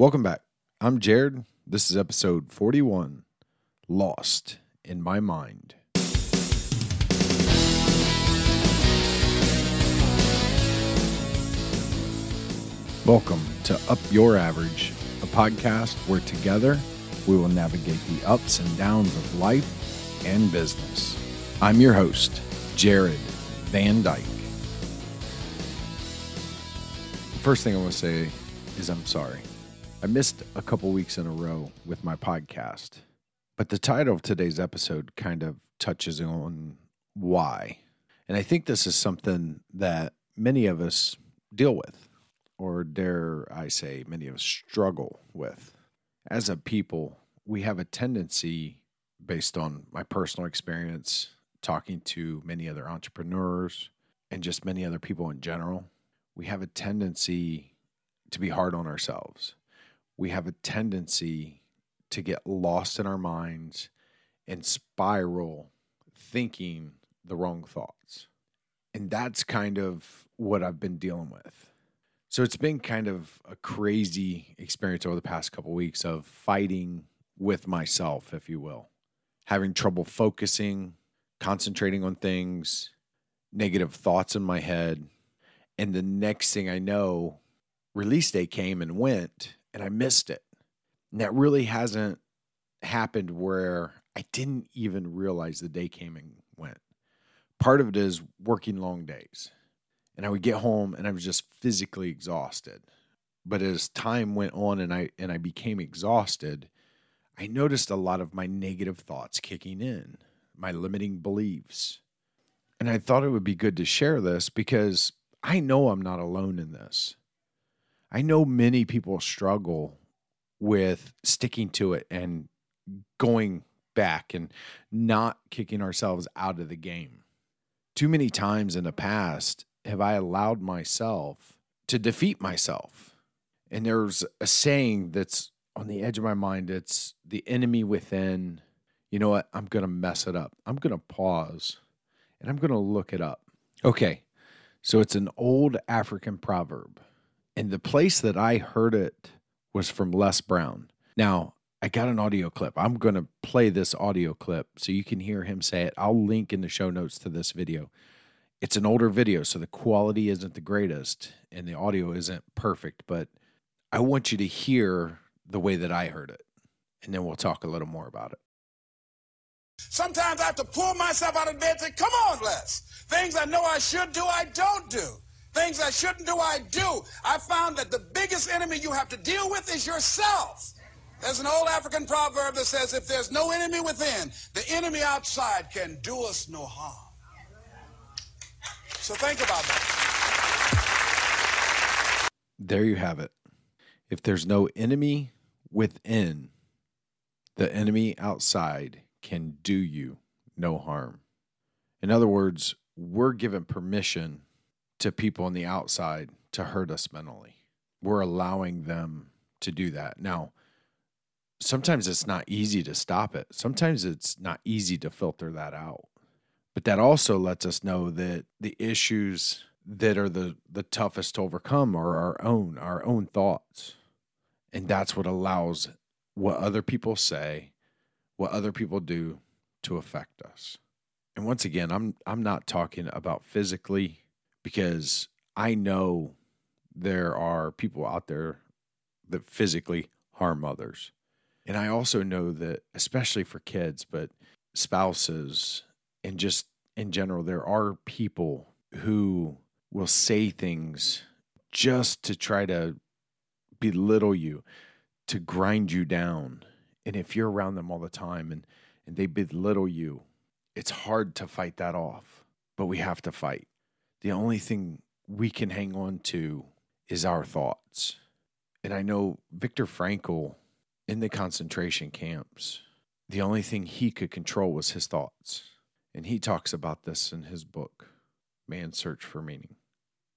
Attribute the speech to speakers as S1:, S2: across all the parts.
S1: Welcome back. I'm Jared. This is episode 41 Lost in My Mind. Welcome to Up Your Average, a podcast where together we will navigate the ups and downs of life and business. I'm your host, Jared Van Dyke. The First thing I want to say is I'm sorry. I missed a couple weeks in a row with my podcast, but the title of today's episode kind of touches on why. And I think this is something that many of us deal with, or dare I say, many of us struggle with. As a people, we have a tendency, based on my personal experience, talking to many other entrepreneurs and just many other people in general, we have a tendency to be hard on ourselves. We have a tendency to get lost in our minds and spiral thinking the wrong thoughts. And that's kind of what I've been dealing with. So it's been kind of a crazy experience over the past couple of weeks of fighting with myself, if you will, having trouble focusing, concentrating on things, negative thoughts in my head. And the next thing I know, release day came and went, and I missed it. And that really hasn't happened where I didn't even realize the day came and went. Part of it is working long days. And I would get home and I was just physically exhausted. But as time went on and I and I became exhausted, I noticed a lot of my negative thoughts kicking in, my limiting beliefs. And I thought it would be good to share this because I know I'm not alone in this. I know many people struggle with sticking to it and going back and not kicking ourselves out of the game. Too many times in the past have I allowed myself to defeat myself. And there's a saying that's on the edge of my mind it's the enemy within. You know what? I'm going to mess it up. I'm going to pause and I'm going to look it up. Okay. So it's an old African proverb. And the place that I heard it was from Les Brown. Now, I got an audio clip. I'm going to play this audio clip so you can hear him say it. I'll link in the show notes to this video. It's an older video, so the quality isn't the greatest and the audio isn't perfect, but I want you to hear the way that I heard it. And then we'll talk a little more about it.
S2: Sometimes I have to pull myself out of bed and say, come on, Les. Things I know I should do, I don't do. Things I shouldn't do, I do. I found that the biggest enemy you have to deal with is yourself. There's an old African proverb that says, if there's no enemy within, the enemy outside can do us no harm. So think about that.
S1: There you have it. If there's no enemy within, the enemy outside can do you no harm. In other words, we're given permission to people on the outside to hurt us mentally. We're allowing them to do that. Now, sometimes it's not easy to stop it. Sometimes it's not easy to filter that out. But that also lets us know that the issues that are the, the toughest to overcome are our own, our own thoughts. And that's what allows what other people say, what other people do to affect us. And once again, I'm I'm not talking about physically because I know there are people out there that physically harm others. And I also know that especially for kids, but spouses and just in general there are people who will say things just to try to belittle you, to grind you down. And if you're around them all the time and, and they belittle you, it's hard to fight that off, but we have to fight. The only thing we can hang on to is our thoughts. And I know Viktor Frankl in the concentration camps, the only thing he could control was his thoughts. And he talks about this in his book, Man's Search for Meaning.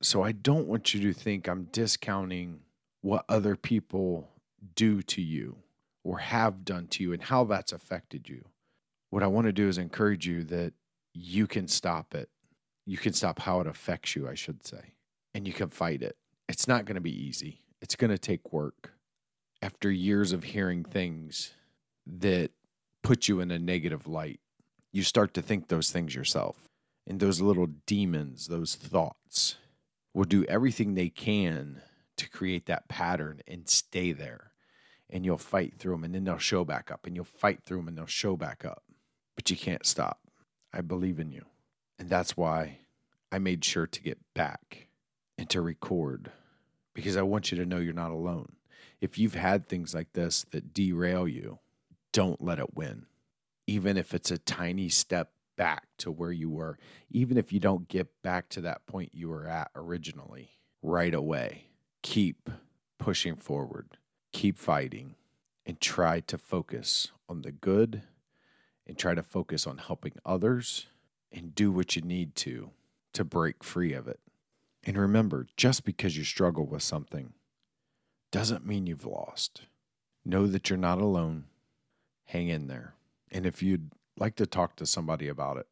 S1: So I don't want you to think I'm discounting what other people do to you or have done to you and how that's affected you. What I want to do is encourage you that you can stop it. You can stop how it affects you, I should say, and you can fight it. It's not going to be easy, it's going to take work. after years of hearing things that put you in a negative light, you start to think those things yourself. And those little demons, those thoughts, will do everything they can to create that pattern and stay there. And you'll fight through them and then they'll show back up and you'll fight through them and they'll show back up. But you can't stop. I believe in you. And that's why I made sure to get back and to record because I want you to know you're not alone. If you've had things like this that derail you, don't let it win. Even if it's a tiny step back to where you were, even if you don't get back to that point you were at originally right away, keep pushing forward, keep fighting, and try to focus on the good and try to focus on helping others and do what you need to to break free of it. And remember, just because you struggle with something doesn't mean you've lost. Know that you're not alone. Hang in there. And if you'd like to talk to somebody about it,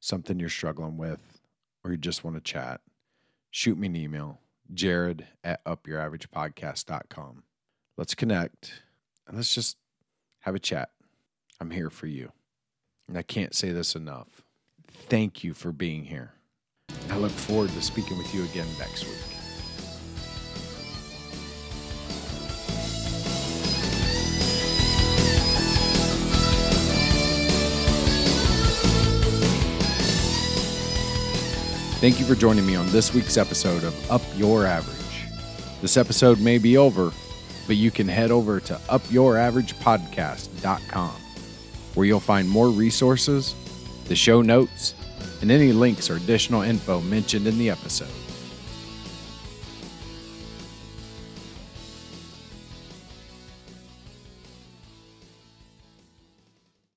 S1: something you're struggling with, or you just want to chat, shoot me an email, jared at upyouraveragepodcast.com. Let's connect and let's just have a chat. I'm here for you. And I can't say this enough. Thank you for being here. I look forward to speaking with you again next week. Thank you for joining me on this week's episode of Up Your Average. This episode may be over, but you can head over to upyouraveragepodcast.com where you'll find more resources, the show notes, and any links or additional info mentioned in the episode.